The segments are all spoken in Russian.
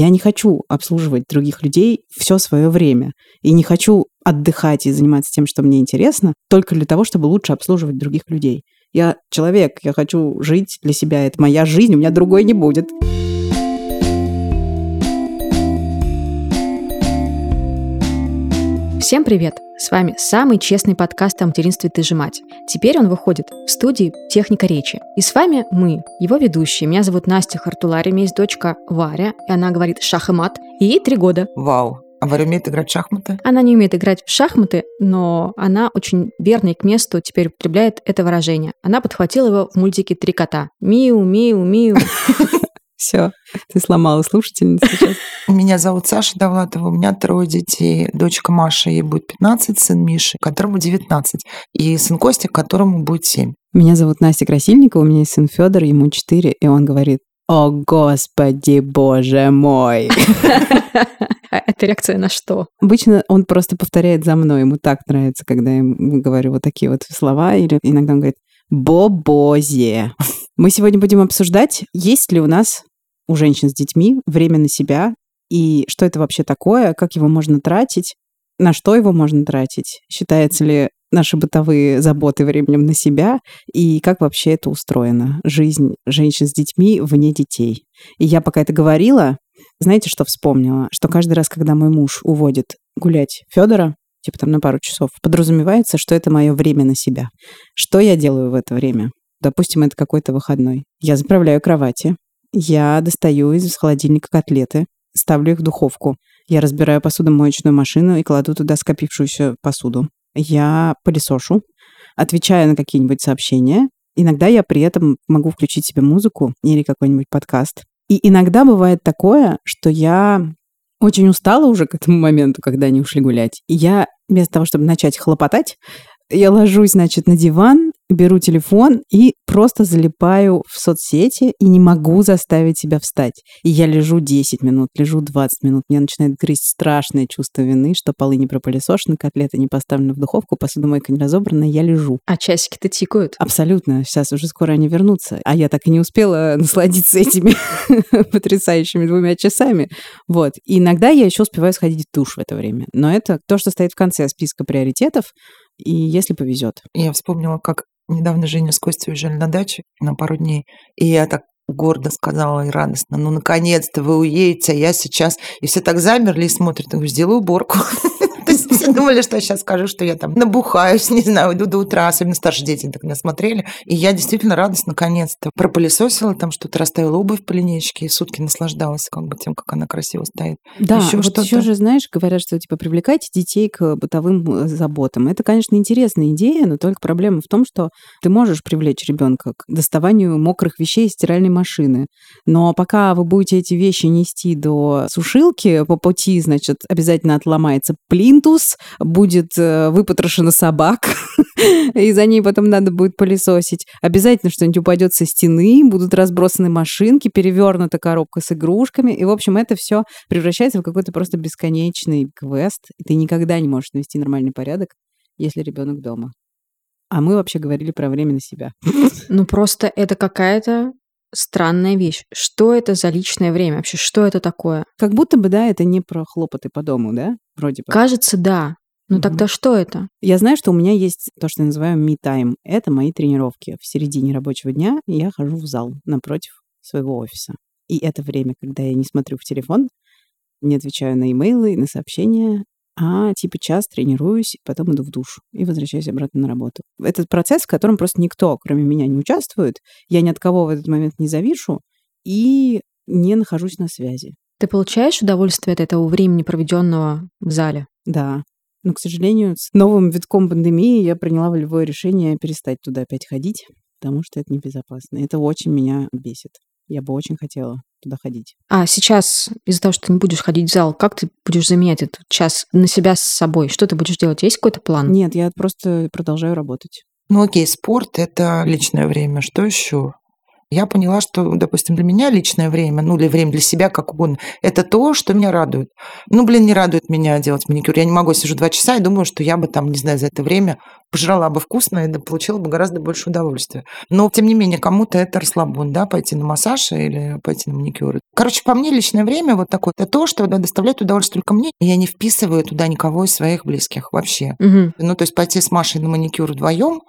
Я не хочу обслуживать других людей все свое время. И не хочу отдыхать и заниматься тем, что мне интересно, только для того, чтобы лучше обслуживать других людей. Я человек, я хочу жить для себя, это моя жизнь, у меня другой не будет. Всем привет! С вами самый честный подкаст о материнстве «Ты же мать». Теперь он выходит в студии «Техника речи». И с вами мы, его ведущие. Меня зовут Настя Хартулари, у меня есть дочка Варя, и она говорит шах и мат, и ей три года. Вау, а Варя умеет играть в шахматы? Она не умеет играть в шахматы, но она очень верно и к месту теперь употребляет это выражение. Она подхватила его в мультике «Три кота». Миу, миу, миу. Все, ты сломала слушательницу сейчас. Меня зовут Саша Довлатова, у меня трое детей. Дочка Маша, ей будет 15, сын Миши, которому 19, и сын Костя, которому будет 7. Меня зовут Настя Красильникова, у меня есть сын Федор, ему 4, и он говорит, о, господи, боже мой. А это реакция на что? Обычно он просто повторяет за мной. Ему так нравится, когда я ему говорю вот такие вот слова. Или иногда он говорит «бобозе». Мы сегодня будем обсуждать, есть ли у нас у женщин с детьми время на себя и что это вообще такое, как его можно тратить, на что его можно тратить, считается ли наши бытовые заботы временем на себя и как вообще это устроено, жизнь женщин с детьми вне детей. И я пока это говорила, знаете, что вспомнила? Что каждый раз, когда мой муж уводит гулять Федора, типа там на пару часов, подразумевается, что это мое время на себя. Что я делаю в это время? Допустим, это какой-то выходной. Я заправляю кровати, я достаю из холодильника котлеты, ставлю их в духовку. Я разбираю посудомоечную машину и кладу туда скопившуюся посуду. Я пылесошу, отвечаю на какие-нибудь сообщения. Иногда я при этом могу включить себе музыку или какой-нибудь подкаст. И иногда бывает такое, что я очень устала уже к этому моменту, когда они ушли гулять. И я вместо того, чтобы начать хлопотать, я ложусь, значит, на диван, беру телефон и просто залипаю в соцсети и не могу заставить себя встать. И я лежу 10 минут, лежу 20 минут. Мне начинает грызть страшное чувство вины, что полы не пропылесошены, котлеты не поставлены в духовку, посудомойка не разобрана, я лежу. А часики-то тикают? Абсолютно. Сейчас уже скоро они вернутся. А я так и не успела насладиться этими потрясающими двумя часами. Вот. И иногда я еще успеваю сходить в душ в это время. Но это то, что стоит в конце списка приоритетов, и если повезет. Я вспомнила, как недавно Женя с Костей уезжали на дачу на пару дней, и я так гордо сказала и радостно, ну, наконец-то вы уедете, а я сейчас... И все так замерли и смотрят, я говорю, сделаю уборку. Все думали, что я сейчас скажу, что я там набухаюсь, не знаю, иду до утра, особенно старшие дети так меня смотрели. И я действительно радость наконец-то пропылесосила, там что-то расставила обувь по линейке и сутки наслаждалась как бы тем, как она красиво стоит. Да, еще вот что-то... еще же, знаешь, говорят, что типа привлекайте детей к бытовым э, заботам. Это, конечно, интересная идея, но только проблема в том, что ты можешь привлечь ребенка к доставанию мокрых вещей из стиральной машины. Но пока вы будете эти вещи нести до сушилки, по пути, значит, обязательно отломается плин, плинтус, будет э, выпотрошена собак, и за ней потом надо будет пылесосить. Обязательно что-нибудь упадет со стены, будут разбросаны машинки, перевернута коробка с игрушками. И, в общем, это все превращается в какой-то просто бесконечный квест. Ты никогда не можешь навести нормальный порядок, если ребенок дома. А мы вообще говорили про время на себя. Ну, просто это какая-то странная вещь. Что это за личное время вообще? Что это такое? Как будто бы, да, это не про хлопоты по дому, да? Вроде бы. Кажется, да. Ну угу. тогда что это? Я знаю, что у меня есть то, что я называю me-time. Это мои тренировки. В середине рабочего дня я хожу в зал напротив своего офиса. И это время, когда я не смотрю в телефон, не отвечаю на имейлы, на сообщения, а типа час тренируюсь, потом иду в душ и возвращаюсь обратно на работу. Это процесс, в котором просто никто, кроме меня, не участвует. Я ни от кого в этот момент не завишу и не нахожусь на связи. Ты получаешь удовольствие от этого времени, проведенного в зале? Да. Но, к сожалению, с новым витком пандемии я приняла волевое решение перестать туда опять ходить, потому что это небезопасно. Это очень меня бесит. Я бы очень хотела туда ходить. А сейчас, из-за того, что ты не будешь ходить в зал, как ты будешь заменять этот час на себя с собой? Что ты будешь делать? Есть какой-то план? Нет, я просто продолжаю работать. Ну окей, спорт – это личное время. Что еще? Я поняла, что, допустим, для меня личное время, ну или время для себя, как угодно, это то, что меня радует. Ну, блин, не радует меня делать маникюр. Я не могу, сижу два часа и думаю, что я бы там, не знаю, за это время пожрала бы вкусно и получила бы гораздо больше удовольствия. Но, тем не менее, кому-то это расслабон, да, пойти на массаж или пойти на маникюр. Короче, по мне личное время вот такое, это то, что да, доставляет удовольствие только мне. И я не вписываю туда никого из своих близких вообще. Мгм. Ну, то есть пойти с Машей на маникюр вдвоем,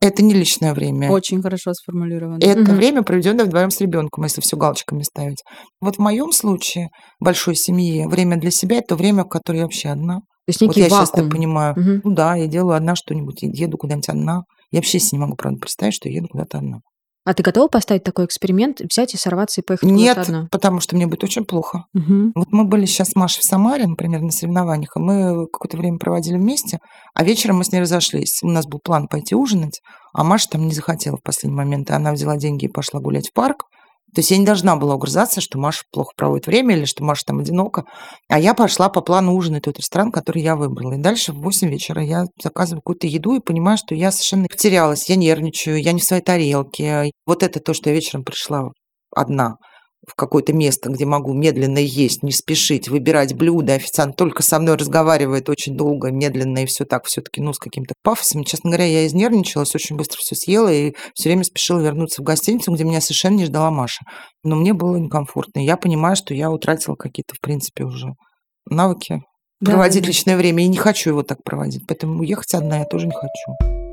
это не личное время. Очень хорошо сформулировано. Это Мгм. время, проведенное вдвоем с ребенком, если все галочками ставить. Вот в моем случае, большой семье, время для себя это время, в которое я вообще одна. То есть Вот некий я сейчас так вакуум. понимаю. Мгм. Ну да, я делаю одна что-нибудь, еду куда-нибудь одна. Я вообще себе не могу, правда, представить, что я еду куда-то одна. А ты готова поставить такой эксперимент, взять и сорваться и поехать Нет, одна? потому что мне будет очень плохо. Мгм. Вот мы были сейчас с Машей в Самаре, например, на соревнованиях, и мы какое-то время проводили вместе, а вечером мы с ней разошлись. У нас был план пойти ужинать, а Маша там не захотела в последний момент, и она взяла деньги и пошла гулять в парк. То есть я не должна была угрызаться, что Маша плохо проводит время или что Маша там одинока. А я пошла по плану ужинать в тот ресторан, который я выбрала. И дальше в 8 вечера я заказываю какую-то еду и понимаю, что я совершенно потерялась. Я нервничаю, я не в своей тарелке. Вот это то, что я вечером пришла одна в какое-то место, где могу медленно есть, не спешить, выбирать блюда. Официант только со мной разговаривает очень долго, медленно и все так, все-таки, ну, с каким-то пафосом. Честно говоря, я изнервничалась, очень быстро все съела и все время спешила вернуться в гостиницу, где меня совершенно не ждала Маша. Но мне было некомфортно. Я понимаю, что я утратила какие-то, в принципе, уже навыки Да, проводить да. личное время. И не хочу его так проводить. Поэтому уехать одна я тоже не хочу.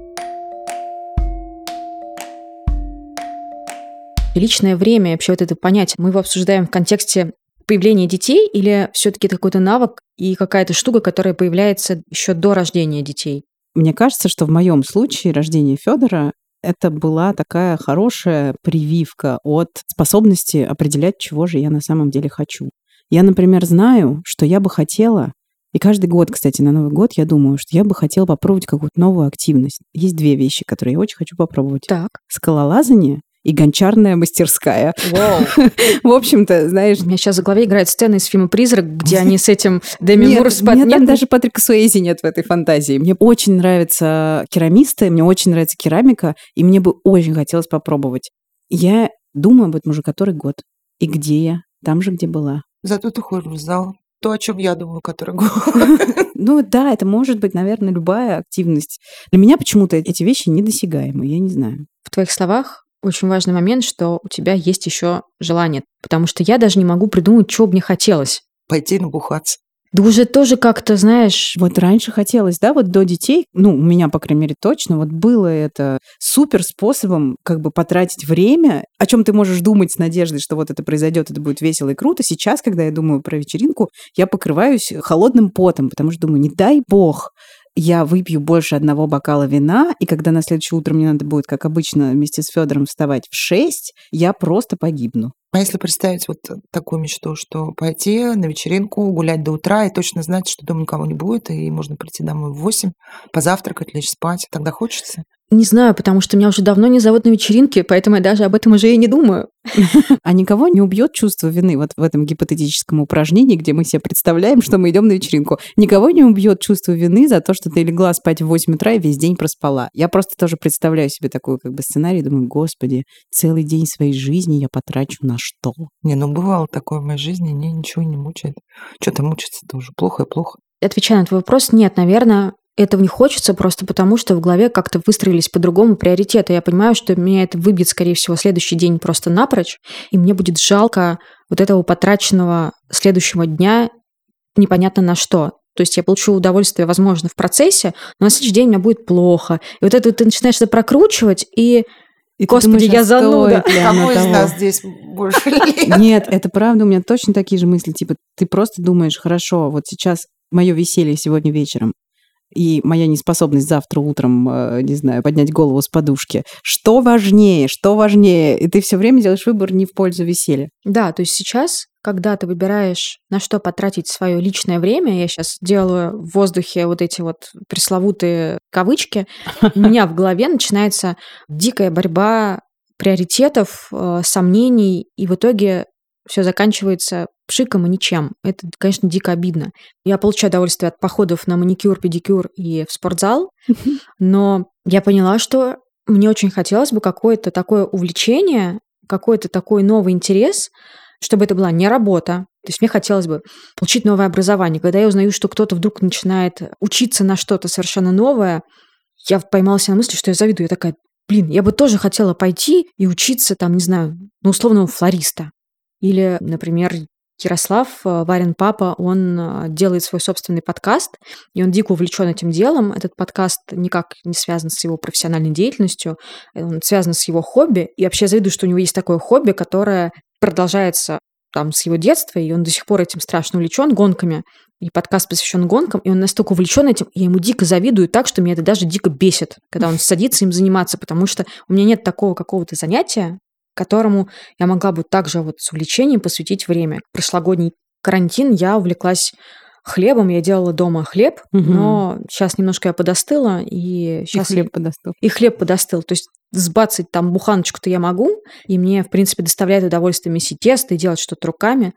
Личное время, и вообще вот это понятие, мы его обсуждаем в контексте появления детей или все-таки это какой-то навык и какая-то штука, которая появляется еще до рождения детей? Мне кажется, что в моем случае рождение Федора это была такая хорошая прививка от способности определять, чего же я на самом деле хочу. Я, например, знаю, что я бы хотела, и каждый год, кстати, на Новый год я думаю, что я бы хотела попробовать какую-то новую активность. Есть две вещи, которые я очень хочу попробовать. Так. Скалолазание и гончарная мастерская. Вау. В общем-то, знаешь, У меня сейчас в голове играет сцена из фильма «Призрак», где они с этим Деми Нет, Мур мне там Нет? даже Патрика Суэйзи нет в этой фантазии. Мне очень нравятся керамисты, мне очень нравится керамика, и мне бы очень хотелось попробовать. Я думаю об этом уже который год. И где я? Там же, где была. Зато ты ходишь в зал. То, о чем я думаю, который год. Ну да, это может быть, наверное, любая активность. Для меня почему-то эти вещи недосягаемы, я не знаю. В твоих словах очень важный момент, что у тебя есть еще желание. Потому что я даже не могу придумать, что бы мне хотелось. Пойти набухаться. Да уже тоже как-то, знаешь, Вот раньше хотелось, да, вот до детей, ну, у меня, по крайней мере, точно, вот было это супер способом как бы потратить время, о чем ты можешь думать с надеждой, что вот это произойдет, это будет весело и круто. Сейчас, когда я думаю про вечеринку, я покрываюсь холодным потом, потому что думаю, не дай бог, я выпью больше одного бокала вина, и когда на следующее утро мне надо будет, как обычно, вместе с Федором вставать в 6, я просто погибну. А если представить вот такую мечту, что пойти на вечеринку, гулять до утра и точно знать, что дома никого не будет, и можно прийти домой в 8, позавтракать, лечь спать, тогда хочется? Не знаю, потому что меня уже давно не зовут на вечеринки, поэтому я даже об этом уже и не думаю. А никого не убьет чувство вины вот в этом гипотетическом упражнении, где мы себе представляем, что мы идем на вечеринку. Никого не убьет чувство вины за то, что ты легла спать в 8 утра и весь день проспала. Я просто тоже представляю себе такой как бы сценарий, думаю, господи, целый день своей жизни я потрачу на что? Не, ну бывало такое в моей жизни, мне ничего не мучает. Что там мучиться тоже? Плохо и плохо. Отвечая на твой вопрос, нет, наверное, этого не хочется просто потому, что в голове как-то выстроились по-другому приоритеты. Я понимаю, что меня это выбьет, скорее всего, следующий день просто напрочь, и мне будет жалко вот этого потраченного следующего дня непонятно на что. То есть я получу удовольствие, возможно, в процессе, но на следующий день у меня будет плохо. И вот это вот ты начинаешь это прокручивать, и И ты Господи, я а зануда. Кому из того? нас здесь больше лет? Нет, это правда, у меня точно такие же мысли. Типа, ты просто думаешь, хорошо, вот сейчас мое веселье сегодня вечером и моя неспособность завтра утром, э, не знаю, поднять голову с подушки. Что важнее, что важнее? И ты все время делаешь выбор не в пользу веселья. Да, то есть сейчас, когда ты выбираешь, на что потратить свое личное время, я сейчас делаю в воздухе вот эти вот пресловутые кавычки, у меня в голове начинается дикая борьба приоритетов, э, сомнений, и в итоге все заканчивается пшиком и ничем. Это, конечно, дико обидно. Я получаю удовольствие от походов на маникюр, педикюр и в спортзал, но я поняла, что мне очень хотелось бы какое-то такое увлечение, какой-то такой новый интерес, чтобы это была не работа. То есть мне хотелось бы получить новое образование. Когда я узнаю, что кто-то вдруг начинает учиться на что-то совершенно новое, я поймалась на мысли, что я завидую. Я такая, блин, я бы тоже хотела пойти и учиться там, не знаю, на условного флориста. Или, например, Ярослав, э, Варин папа, он э, делает свой собственный подкаст, и он дико увлечен этим делом. Этот подкаст никак не связан с его профессиональной деятельностью, он связан с его хобби. И вообще завидую, что у него есть такое хобби, которое продолжается там с его детства, и он до сих пор этим страшно увлечен гонками. И подкаст посвящен гонкам, и он настолько увлечен этим, я ему дико завидую так, что меня это даже дико бесит, когда он садится им заниматься, потому что у меня нет такого какого-то занятия, которому я могла бы также вот с увлечением посвятить время. Прошлогодний карантин я увлеклась хлебом, я делала дома хлеб, угу. но сейчас немножко я подостыла, и сейчас... И хлеб подостыл. И хлеб подостыл. То есть сбацать там буханочку-то я могу, и мне, в принципе, доставляет удовольствие месить тесто и делать что-то руками,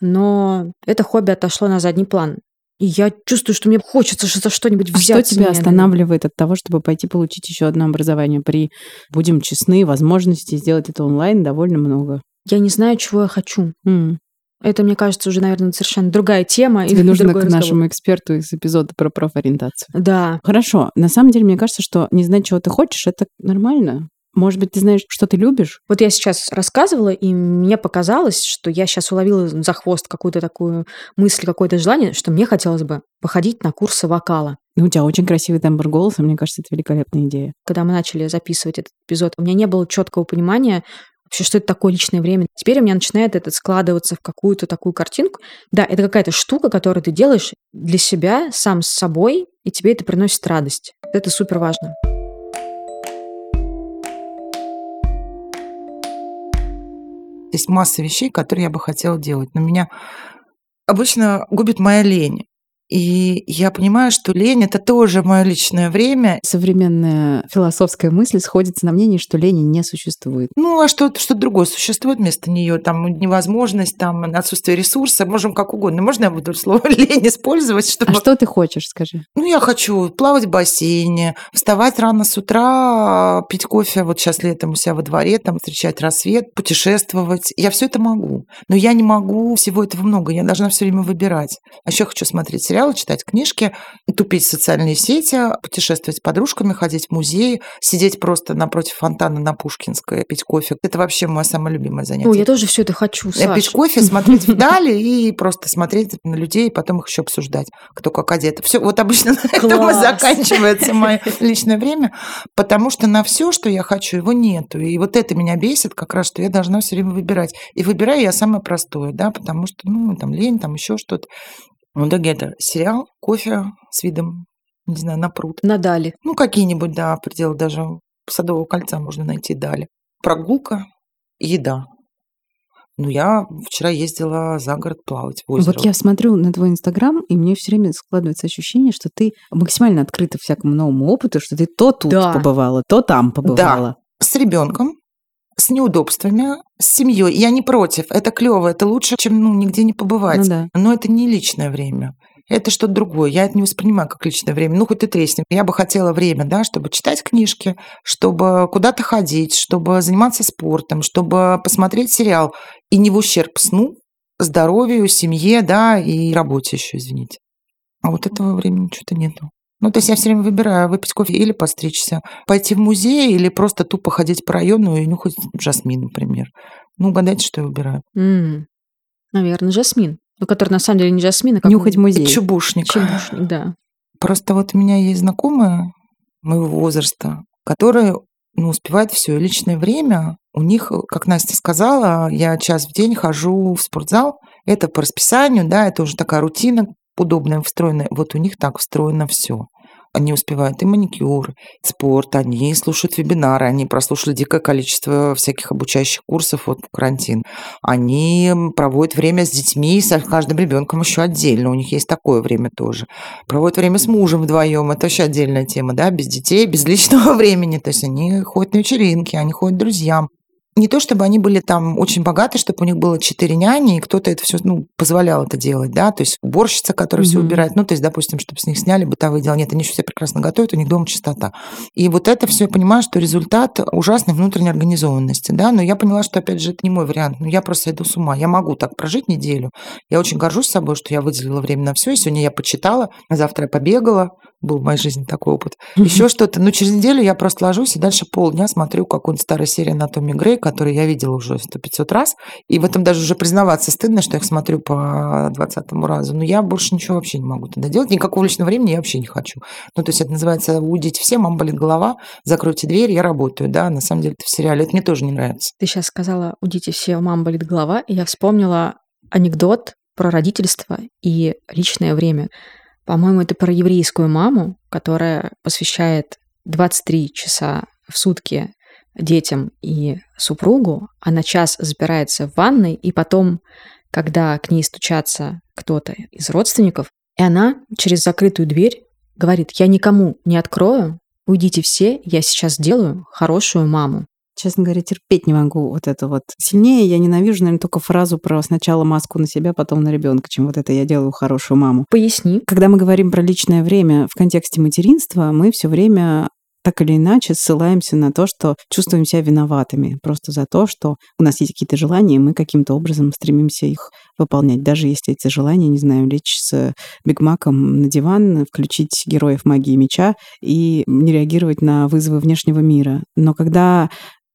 но это хобби отошло на задний план. И я чувствую, что мне хочется за что-нибудь взять. А что тебя останавливает от того, чтобы пойти получить еще одно образование? При, будем честны, возможности сделать это онлайн довольно много. Я не знаю, чего я хочу. Mm. Это, мне кажется, уже, наверное, совершенно другая тема. Тебе нужно к разговор. нашему эксперту из эпизода про профориентацию. Да. Хорошо. На самом деле, мне кажется, что не знать, чего ты хочешь, это нормально. Может быть, ты знаешь, что ты любишь? Вот я сейчас рассказывала, и мне показалось, что я сейчас уловила за хвост какую-то такую мысль, какое-то желание, что мне хотелось бы походить на курсы вокала. Ну, у тебя очень красивый тембр голоса, мне кажется, это великолепная идея. Когда мы начали записывать этот эпизод, у меня не было четкого понимания, вообще, что это такое личное время. Теперь у меня начинает это складываться в какую-то такую картинку. Да, это какая-то штука, которую ты делаешь для себя, сам с собой, и тебе это приносит радость. Это супер важно. Есть масса вещей, которые я бы хотела делать, но меня обычно губит моя лень. И я понимаю, что лень – это тоже мое личное время. Современная философская мысль сходится на мнении, что лени не существует. Ну, а что-то что другое существует вместо нее. Там невозможность, там отсутствие ресурса, можем как угодно. Можно я буду слово лень использовать? Чтобы... А что ты хочешь, скажи? Ну, я хочу плавать в бассейне, вставать рано с утра, пить кофе, вот сейчас летом у себя во дворе, там встречать рассвет, путешествовать. Я все это могу. Но я не могу всего этого много. Я должна все время выбирать. А еще хочу смотреть сериалы сериалы, читать книжки, тупить в социальные сети, путешествовать с подружками, ходить в музей, сидеть просто напротив фонтана на Пушкинской, пить кофе. Это вообще мое самое любимое занятие. Ой, я тоже все это хочу, Саш. Пить кофе, смотреть вдали и просто смотреть на людей, и потом их еще обсуждать, кто как одет. Все, вот обычно на этом и заканчивается мое личное время, потому что на все, что я хочу, его нету. И вот это меня бесит как раз, что я должна все время выбирать. И выбираю я самое простое, да, потому что, ну, там лень, там еще что-то. В итоге это сериал, кофе с видом, не знаю, на пруд. На Дали. Ну, какие-нибудь, да, в пределах даже Садового кольца можно найти Дали. Прогулка, еда. Ну, я вчера ездила за город плавать в озеро. Вот я смотрю на твой Инстаграм, и мне все время складывается ощущение, что ты максимально открыта всякому новому опыту, что ты то тут да. побывала, то там побывала. Да, с ребенком, с неудобствами, с семьей. Я не против, это клево, это лучше, чем ну, нигде не побывать. Ну, да. Но это не личное время. Это что-то другое. Я это не воспринимаю как личное время. Ну, хоть и тресни. Я бы хотела время, да, чтобы читать книжки, чтобы куда-то ходить, чтобы заниматься спортом, чтобы посмотреть сериал. И не в ущерб сну, здоровью, семье, да, и работе еще, извините. А вот этого времени что-то нету. Ну, то есть я все время выбираю выпить кофе или постричься, пойти в музей или просто тупо ходить по району и нюхать жасмин, например. Ну, угадайте, что я выбираю. Mm. Наверное, жасмин. Ну, который на самом деле не жасмин, а как Нюхать музей. Чебушник. Чебушник, да. Просто вот у меня есть знакомые моего возраста, которые ну, успевают все. И личное время у них, как Настя сказала, я час в день хожу в спортзал. Это по расписанию, да, это уже такая рутина, удобное, встроенное. Вот у них так встроено все. Они успевают и маникюр, и спорт, они слушают вебинары, они прослушали дикое количество всяких обучающих курсов вот карантин. Они проводят время с детьми, с каждым ребенком еще отдельно, у них есть такое время тоже. Проводят время с мужем вдвоем, это вообще отдельная тема, да, без детей, без личного времени. То есть они ходят на вечеринки, они ходят к друзьям. Не то чтобы они были там очень богаты, чтобы у них было четыре няни, и кто-то это все ну, позволял это делать, да, то есть уборщица, которая все Мгм. убирает, ну, то есть, допустим, чтобы с них сняли бытовые дела. Нет, они все прекрасно готовят, у них дома чистота. И вот это все, я понимаю, что результат ужасной внутренней организованности, да, но я поняла, что, опять же, это не мой вариант, ну, я просто иду с ума, я могу так прожить неделю, я очень горжусь собой, что я выделила время на все, и сегодня я почитала, а завтра я побегала, был в моей жизни такой опыт. Еще что-то. Ну, через неделю я просто ложусь и дальше полдня смотрю какую-нибудь старую серию «Анатомии Грей», которую я видела уже сто 500 раз. И в этом даже уже признаваться стыдно, что я их смотрю по двадцатому разу. Но я больше ничего вообще не могу тогда делать. Никакого личного времени я вообще не хочу. Ну, то есть это называется «Уйдите все, мама болит голова, закройте дверь, я работаю». Да, на самом деле это в сериале. Это мне тоже не нравится. Ты сейчас сказала, удите все, у мамы болит голова, и я вспомнила анекдот про родительство и личное время. По-моему, это про еврейскую маму, которая посвящает 23 часа в сутки детям и супругу. Она час запирается в ванной, и потом, когда к ней стучатся кто-то из родственников, и она через закрытую дверь говорит, я никому не открою, уйдите все, я сейчас сделаю хорошую маму. Честно говоря, терпеть не могу вот это вот. Сильнее я ненавижу, наверное, только фразу про сначала маску на себя, потом на ребенка, чем вот это я делаю хорошую маму. Поясни. Когда мы говорим про личное время в контексте материнства, мы все время так или иначе ссылаемся на то, что чувствуем себя виноватыми просто за то, что у нас есть какие-то желания, и мы каким-то образом стремимся их выполнять. Даже если эти желания, не знаю, лечь с бигмаком на диван, включить героев магии меча и не реагировать на вызовы внешнего мира. Но когда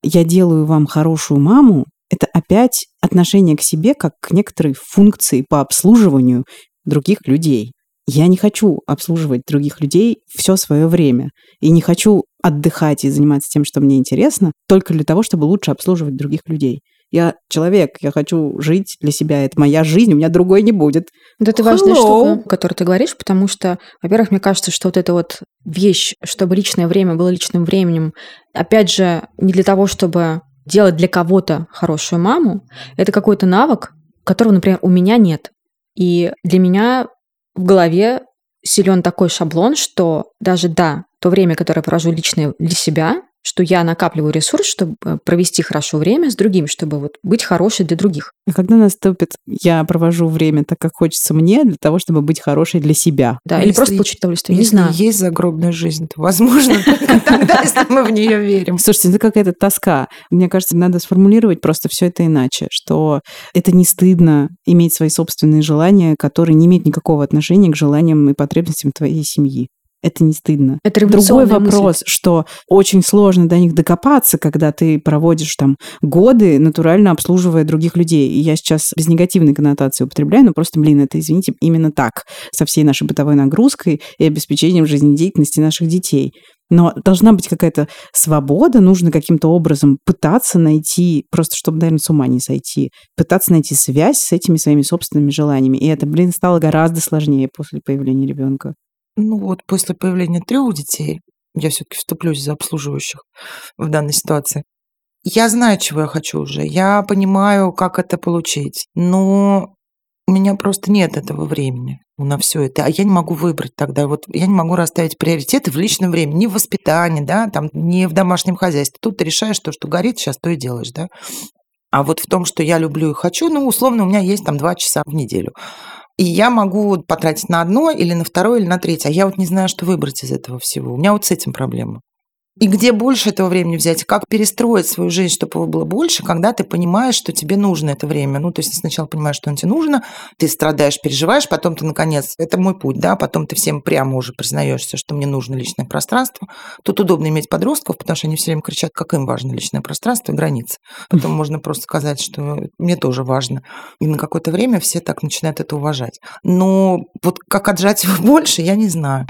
я делаю вам хорошую маму, это опять отношение к себе как к некоторой функции по обслуживанию других людей. Я не хочу обслуживать других людей все свое время. И не хочу отдыхать и заниматься тем, что мне интересно, только для того, чтобы лучше обслуживать других людей. Я человек, я хочу жить для себя, это моя жизнь, у меня другой не будет. Вот это важная Hello. штука, которую ты говоришь, потому что, во-первых, мне кажется, что вот эта вот вещь, чтобы личное время было личным временем, опять же, не для того, чтобы делать для кого-то хорошую маму, это какой-то навык, которого, например, у меня нет. И для меня в голове силен такой шаблон, что даже да, то время, которое я провожу лично для себя, что я накапливаю ресурс, чтобы провести хорошо время с другими, чтобы вот быть хорошей для других. А когда наступит, я провожу время так, как хочется мне, для того, чтобы быть хорошей для себя. Да, А или если- просто получить удовольствие. Не Если знаю. есть загробная жизнь, то возможно тогда, если мы в нее верим. Слушайте, это какая-то тоска. Мне кажется, надо сформулировать просто все это иначе, что это не стыдно иметь свои собственные желания, которые не имеют никакого отношения к желаниям и потребностям твоей семьи. Это не стыдно. Это Другой революционная мысль. вопрос, что очень сложно до них докопаться, когда ты проводишь там годы, натурально обслуживая других людей. И я сейчас без негативной коннотации употребляю, но просто, блин, это, извините, именно так, со всей нашей бытовой нагрузкой и обеспечением жизнедеятельности наших детей. Но должна быть какая-то свобода, нужно каким-то образом пытаться найти, просто чтобы, наверное, с ума не сойти, пытаться найти связь с этими своими собственными желаниями. И это, блин, стало гораздо сложнее после появления ребенка. Ну вот после появления трех детей, я все-таки вступлюсь за обслуживающих в данной ситуации. Я знаю, чего я хочу уже. Я понимаю, как это получить. Но у меня просто нет этого времени на все это. А я не могу выбрать тогда. Вот я не могу расставить приоритеты в личном времени, не в воспитании, да, там, не в домашнем хозяйстве. Тут ты решаешь то, что горит, сейчас то и делаешь, да. А вот в том, что я люблю и хочу, ну, условно, у меня есть там два часа в неделю. И я могу потратить на одно или на второе, или на третье. А я вот не знаю, что выбрать из этого всего. У меня вот с этим проблема. И где больше этого времени взять? Как перестроить свою жизнь, чтобы его было больше, когда ты понимаешь, что тебе нужно это время? Ну, то есть ты сначала понимаешь, что оно тебе нужно, ты страдаешь, переживаешь, потом ты, наконец, это мой путь, да, потом ты всем прямо уже признаешься, что мне нужно личное пространство. Тут удобно иметь подростков, потому что они все время кричат, как им важно личное пространство и границы. Потом можно просто сказать, что мне тоже важно. И на какое-то время все так начинают это уважать. Но вот как отжать его больше, я не знаю.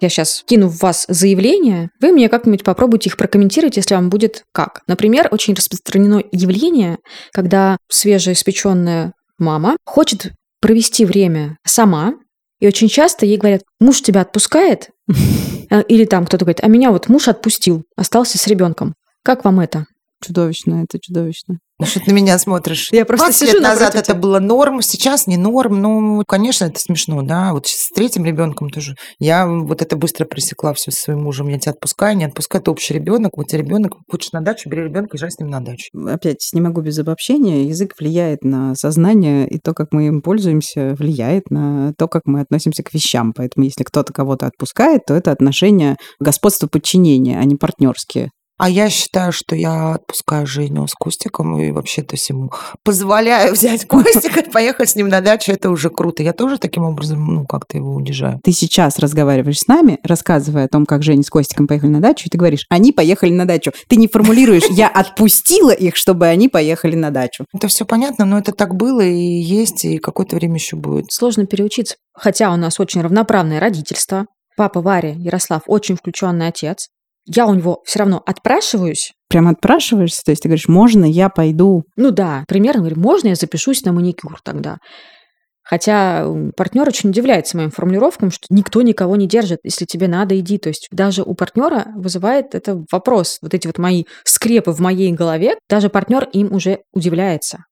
Я сейчас кину в вас заявление, вы мне как-нибудь попробуйте их прокомментировать, если вам будет как. Например, очень распространено явление, когда свежеиспеченная мама хочет провести время сама, и очень часто ей говорят, муж тебя отпускает, Э, или там кто-то говорит, а меня вот муж отпустил, остался с ребенком. Как вам это? Чудовищно, это чудовищно. Ну, что ты на меня смотришь? Я просто 20 сижу лет назад это тебя. было норм, сейчас не норм. Ну, конечно, это смешно, да. Вот с третьим ребенком тоже. Я вот это быстро пресекла все со своим мужем. Я тебя отпускаю, не отпускаю. Это общий ребенок. Вот тебе ребенок, хочешь на дачу, бери ребенка, езжай с ним на дачу. Опять не могу без обобщения. Язык влияет на сознание, и то, как мы им пользуемся, влияет на то, как мы относимся к вещам. Поэтому если кто-то кого-то отпускает, то это отношения господства подчинения, а не партнерские. А я считаю, что я отпускаю Женю с Костиком и вообще-то всему позволяю взять Костика и поехать с ним на дачу. Это уже круто. Я тоже таким образом, ну, как-то его унижаю. Ты сейчас разговариваешь с нами, рассказывая о том, как Женя с Костиком поехали на дачу, и ты говоришь, они поехали на дачу. Ты не формулируешь, я отпустила их, чтобы они поехали на дачу. Это все понятно, но это так было и есть, и какое-то время еще будет. Сложно переучиться. Хотя у нас очень равноправное родительство. Папа Варя, Ярослав, очень включенный отец. Я у него все равно отпрашиваюсь. Прям отпрашиваешься, то есть ты говоришь, можно я пойду? Ну да, примерно говорю, можно я запишусь на маникюр тогда? Хотя партнер очень удивляется моим формулировкам, что никто никого не держит. Если тебе надо, иди. То есть даже у партнера вызывает это вопрос. Вот эти вот мои скрепы в моей голове, даже партнер им уже удивляется.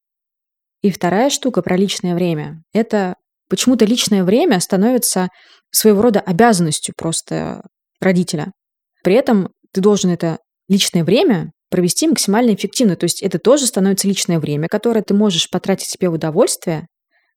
И вторая штука про личное время. Это почему-то личное время становится своего рода обязанностью просто родителя. При этом ты должен это личное время провести максимально эффективно. То есть это тоже становится личное время, которое ты можешь потратить себе в удовольствие,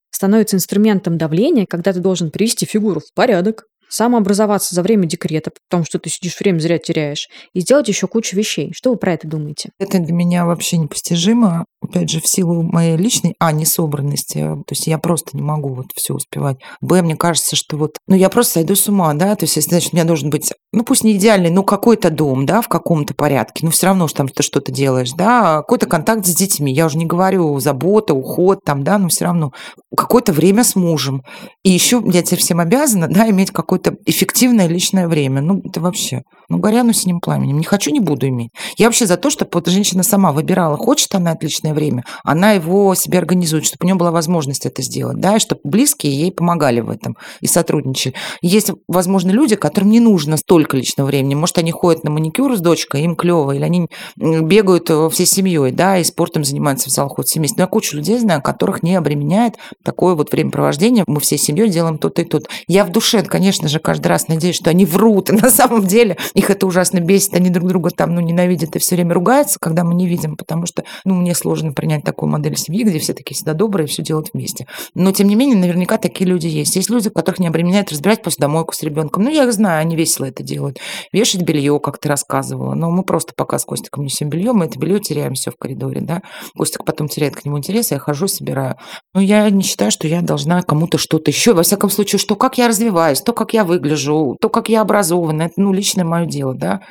становится инструментом давления, когда ты должен привести фигуру в порядок, самообразоваться за время декрета, потому что ты сидишь время зря теряешь, и сделать еще кучу вещей. Что вы про это думаете? Это для меня вообще непостижимо. Опять же, в силу моей личной, а, несобранности. То есть я просто не могу вот все успевать. Б, мне кажется, что вот, ну, я просто сойду с ума, да, то есть, значит, у меня должен быть, ну, пусть не идеальный, но какой-то дом, да, в каком-то порядке, но все равно, что там ты что-то делаешь, да, какой-то контакт с детьми, я уже не говорю забота, уход, там, да, но все равно какое-то время с мужем. И еще я теперь всем обязана, да, иметь какое-то эффективное личное время. Ну, это вообще, ну, горяну синим пламенем. Не хочу, не буду иметь. Я вообще за то, чтобы вот женщина сама выбирала, хочет она отличное время, она его себе организует, чтобы у нее была возможность это сделать, да, и чтобы близкие ей помогали в этом и сотрудничали. Есть, возможно, люди, которым не нужно столько личного времени. Может, они ходят на маникюр с дочкой, им клево, или они бегают э, всей семьей, да, и спортом занимаются в зал ходят все вместе. Но я кучу людей знаю, которых не обременяет такое вот времяпровождение. Мы всей семьей делаем то-то и то Я в душе, конечно же, каждый раз надеюсь, что они врут, и на самом деле их это ужасно бесит, они друг друга там, ну, ненавидят и все время ругаются, когда мы не видим, потому что, ну, мне сложно принять такую модель семьи, где все такие всегда добрые, все делают вместе. Но, тем не менее, наверняка такие люди есть. Есть люди, которых не обременяет разбирать посудомойку с ребенком. Ну, я их знаю, они весело это делают. Вешать белье, как ты рассказывала. Но мы просто пока с Костиком несем белье, мы это белье теряем все в коридоре, да. Костик потом теряет к нему интерес, я хожу, собираю. Но я не считаю, что я должна кому-то что-то еще. Во всяком случае, что как я развиваюсь, то, как я выгляжу, то, как я образована, это, ну, личное мое дело, да.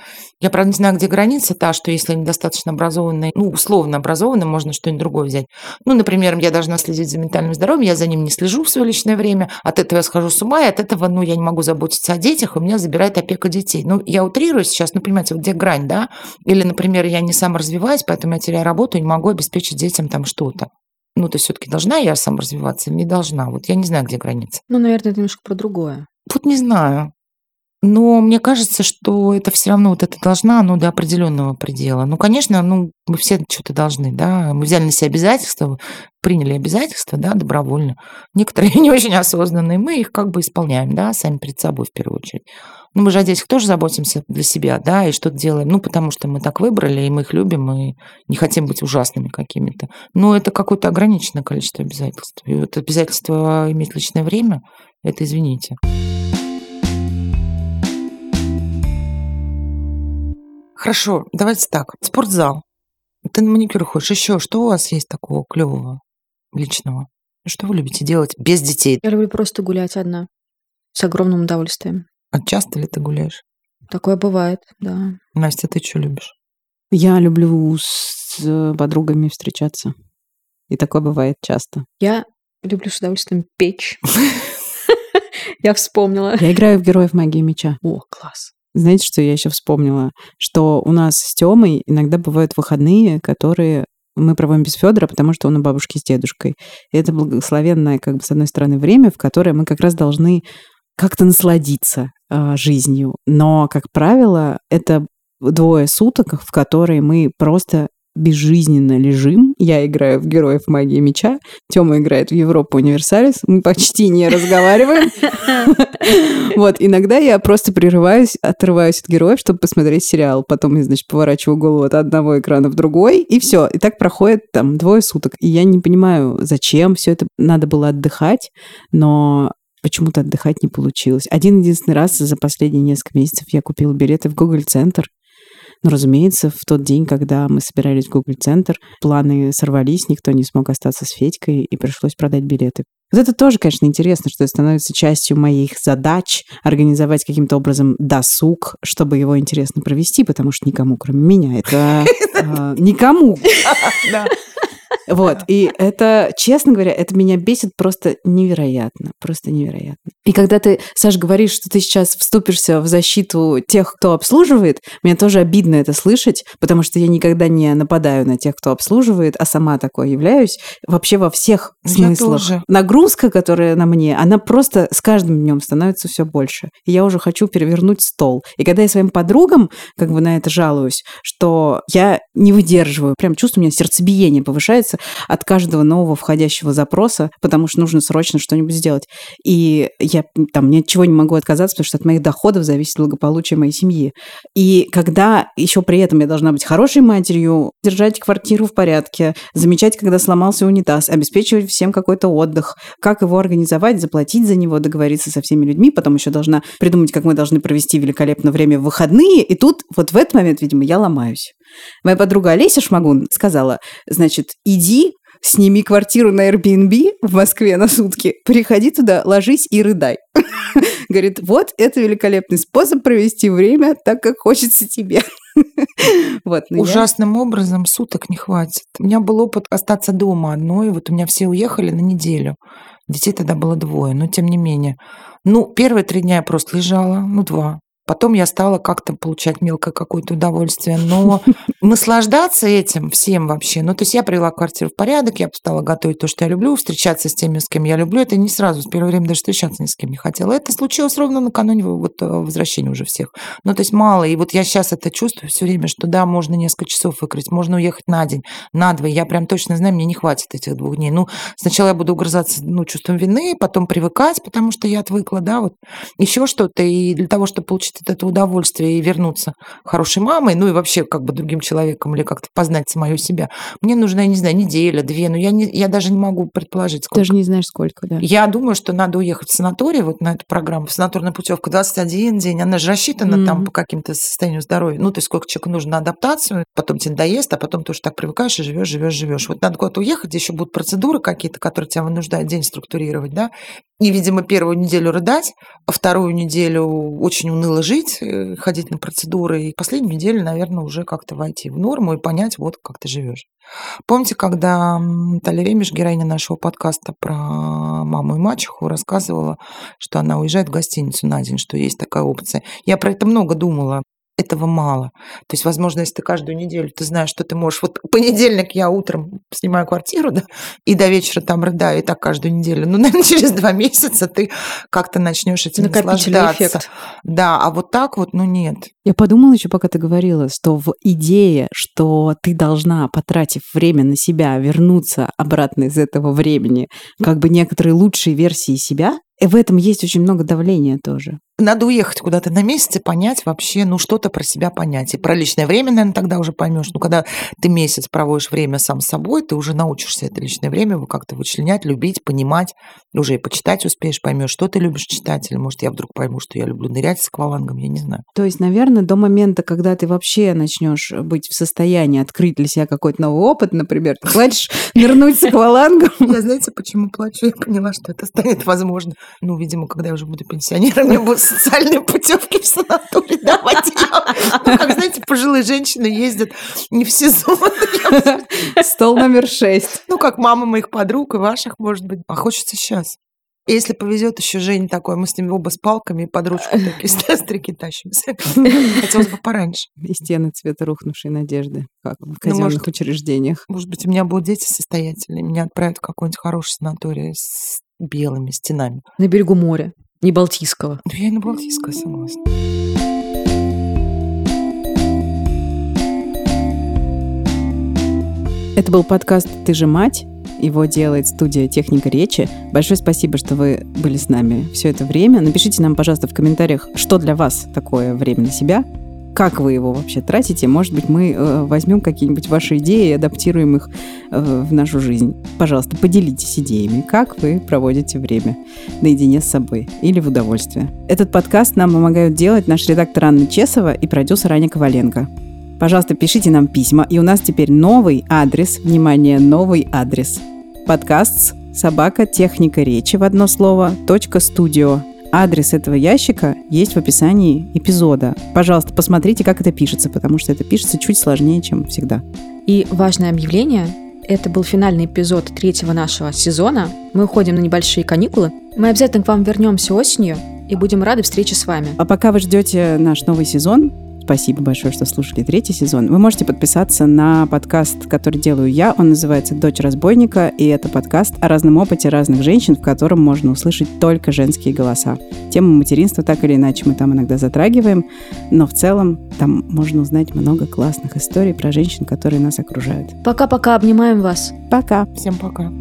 Я, правда, не знаю, где граница та, что если они достаточно образованные, ну, условно образованные, можно что-нибудь другое взять. Ну, например, я должна следить за ментальным здоровьем, я за ним не слежу в свое личное время, от этого я схожу с ума, и от этого, ну, я не могу заботиться о детях, у меня забирает опека детей. Ну, я утрирую сейчас, ну, понимаете, вот где грань, да? Или, например, я не сам развиваюсь, поэтому я теряю работу и не могу обеспечить детям там что-то. Ну, то есть все-таки должна я сам развиваться или не должна? Вот я не знаю, где граница. Ну, наверное, это немножко про другое. Вот не знаю. Но мне кажется, что это все равно вот это должна, ну, до определенного предела. Ну, конечно, ну, мы все что-то должны, да. Мы взяли на себя обязательства, приняли обязательства, да, добровольно. Некоторые не очень осознанные, мы их как бы исполняем, да, сами перед собой в первую очередь. Ну, мы же о детях тоже заботимся для себя, да, и что-то делаем, ну, потому что мы так выбрали, и мы их любим, и не хотим быть ужасными какими-то. Но это какое-то ограниченное количество обязательств. И вот обязательство иметь личное время, это извините. Хорошо, давайте так. Спортзал. Ты на маникюр ходишь. Еще что у вас есть такого клевого, личного? Что вы любите делать без детей? Я люблю просто гулять одна. С огромным удовольствием. А часто ли ты гуляешь? Такое бывает, да. Настя, ты что любишь? Я люблю с э, подругами встречаться. И такое бывает часто. Я люблю с удовольствием печь. Я вспомнила. Я играю в героев магии меча. О, класс. Знаете, что я еще вспомнила? Что у нас с Тёмой иногда бывают выходные, которые мы проводим без Федора, потому что он у бабушки с дедушкой. И это благословенное, как бы, с одной стороны, время, в которое мы как раз должны как-то насладиться э, жизнью. Но, как правило, это двое суток, в которые мы просто безжизненно лежим. Я играю в героев магии меча, Тёма играет в Европу Универсалис. Мы почти не разговариваем. Вот, иногда я просто прерываюсь, отрываюсь от героев, чтобы посмотреть сериал. Потом я, значит, поворачиваю голову от одного экрана в другой, и все. И так проходит там двое суток. И я не понимаю, зачем все это надо было отдыхать, но почему-то отдыхать не получилось. Один единственный раз за последние несколько месяцев я купила билеты в Google Центр. Но, разумеется, в тот день, когда мы собирались в Google Центр, планы сорвались, никто не смог остаться с Федькой, и пришлось продать билеты. Вот это тоже, конечно, интересно, что это становится частью моих задач организовать каким-то образом досуг, чтобы его интересно провести, потому что никому, кроме меня, это а, никому. Вот, и это, честно говоря, это меня бесит просто невероятно, просто невероятно. И когда ты, Саш, говоришь, что ты сейчас вступишься в защиту тех, кто обслуживает, мне тоже обидно это слышать, потому что я никогда не нападаю на тех, кто обслуживает, а сама такой являюсь. Вообще во всех смыслах. тоже. Нагрузка, которая на мне, она просто с каждым днем становится все больше. И я уже хочу перевернуть стол. И когда я своим подругам как бы на это жалуюсь, что я не выдерживаю, прям чувствую, у меня сердцебиение повышается от каждого нового входящего запроса, потому что нужно срочно что-нибудь сделать. И я там ни от чего не могу отказаться, потому что от моих доходов зависит благополучие моей семьи. И когда еще при этом я должна быть хорошей матерью, держать квартиру в порядке, замечать, когда сломался унитаз, обеспечивать всем какой-то отдых, как его организовать, заплатить за него, договориться со всеми людьми, потом еще должна придумать, как мы должны провести великолепно время в выходные. И тут вот в этот момент, видимо, я ломаюсь. Моя подруга Олеся Шмагун сказала, значит, иди сними квартиру на Airbnb в Москве на сутки, приходи туда, ложись и рыдай. Говорит, вот это великолепный способ провести время так, как хочется тебе. Вот, ну я- Ужасным образом суток не хватит. У меня был опыт остаться дома одной. Вот у меня все уехали на неделю. Детей тогда было двое, но тем не менее. Ну, первые три дня я просто лежала, ну, два. Потом я стала как-то получать мелкое какое-то удовольствие. Но наслаждаться этим всем вообще. Ну, то есть я привела квартиру в порядок, я стала готовить то, что я люблю, встречаться с теми, с кем я люблю. Это не сразу, в первое время даже встречаться ни с кем не хотела. Это случилось ровно накануне вот э, возвращения уже всех. Ну, то есть мало. И вот я сейчас это чувствую все время, что да, можно несколько часов выкрыть, можно уехать на день, на два. Я прям точно знаю, мне не хватит этих двух дней. Ну, сначала я буду угрызаться ну, чувством вины, потом привыкать, потому что я отвыкла, да, вот еще что-то. И для того, чтобы получить от этого удовольствие и вернуться хорошей мамой, ну и вообще как бы другим человеком или как-то познать самое себя, мне нужна, я не знаю, неделя, две, но я, не, я даже не могу предположить, сколько. Даже не знаешь, сколько, да. Я думаю, что надо уехать в санаторий, вот на эту программу, в санаторная путевка 21 день, она же рассчитана там Мгм. по каким-то состоянию здоровья, ну, то есть сколько человеку нужно на адаптацию, потом тебе надоест, а потом ты уже так привыкаешь и живешь, живешь, живешь. Вот надо куда-то уехать, еще будут процедуры какие-то, которые тебя вынуждают день структурировать, да, и, видимо, первую неделю рыдать, а вторую неделю очень уныло жить, э, ходить на процедуры, и последнюю неделю, наверное, уже как-то войти в норму и понять, вот как ты живешь. Помните, когда Наталья Ремеш, героиня нашего подкаста про маму и мачеху, рассказывала, что она уезжает в гостиницу на день, что есть такая опция. Я про это много думала. Этого мало. То есть, возможно, если ты каждую неделю, ты знаешь, что ты можешь... Вот понедельник я утром снимаю квартиру, да, и до вечера там рыдаю, и так каждую неделю. Ну, наверное, через два месяца ты как-то начнешь этим наслаждаться. эффект. Да, а вот так вот, ну, нет. Я подумала еще, пока ты говорила, что в идее, что ты должна, потратив время на себя, вернуться обратно из этого времени, как бы некоторые лучшие версии себя, и в этом есть очень много давления тоже. Надо уехать куда-то на месяц и понять вообще, ну, что-то про себя понять. И про личное время, наверное, тогда уже поймешь. Ну, когда ты месяц проводишь время сам с собой, ты уже научишься это личное время как-то вычленять, любить, понимать. Уже и почитать успеешь, поймешь, что ты любишь читать. Или, может, я вдруг пойму, что я люблю нырять с аквалангом, я не знаю. То есть, наверное, до момента, когда ты вообще начнешь быть в состоянии открыть для себя какой-то новый опыт, например, ты хочешь нырнуть с аквалангом, Я знаете, почему плачу? Я поняла, что это станет возможно. Ну, видимо, когда я уже буду пенсионером, мне будут социальные путевки в санаторий давать. Ну, как, знаете, пожилые женщины ездят не в сезон. Стол номер шесть. Ну, как мама моих подруг и ваших, может быть. А хочется сейчас. Если повезет, еще Жень такой, мы с ними оба с палками и под ручку такие стрики тащимся. Хотелось бы пораньше. И стены цвета рухнувшей надежды, как в Ну, казенных может, учреждениях. Может быть, у меня будут дети состоятельные, меня отправят в какой-нибудь хороший санаторий с белыми стенами. На берегу моря, не Балтийского. Ну, я и на Балтийское согласна. Это был подкаст «Ты же мать». Его делает студия «Техника речи». Большое спасибо, что вы были с нами все это время. Напишите нам, пожалуйста, в комментариях, что для вас такое время на себя – как вы его вообще тратите. Может быть, мы э, возьмем какие-нибудь ваши идеи и адаптируем их э, в нашу жизнь. Пожалуйста, поделитесь идеями, как вы проводите время наедине с собой или в удовольствие. Этот подкаст нам помогают делать наш редактор Анна Чесова и продюсер Аня Коваленко. Пожалуйста, пишите нам письма, и у нас теперь новый адрес, внимание, новый адрес. Подкаст собака техника речи в одно слово, точка студио Адрес этого ящика есть в описании эпизода. Пожалуйста, посмотрите, как это пишется, потому что это пишется чуть сложнее, чем всегда. И важное объявление. Это был финальный эпизод третьего нашего сезона. Мы уходим на небольшие каникулы. Мы обязательно к вам вернемся осенью и будем рады встрече с вами. А пока вы ждете наш новый сезон, Спасибо большое, что слушали третий сезон. Вы можете подписаться на подкаст, который делаю я. Он называется «Дочь разбойника», и это подкаст о разном опыте разных женщин, в котором можно услышать только женские голоса. Тему материнства так или иначе мы там иногда затрагиваем, но в целом там можно узнать много классных историй про женщин, которые нас окружают. Пока-пока, обнимаем вас. Пока. Всем пока.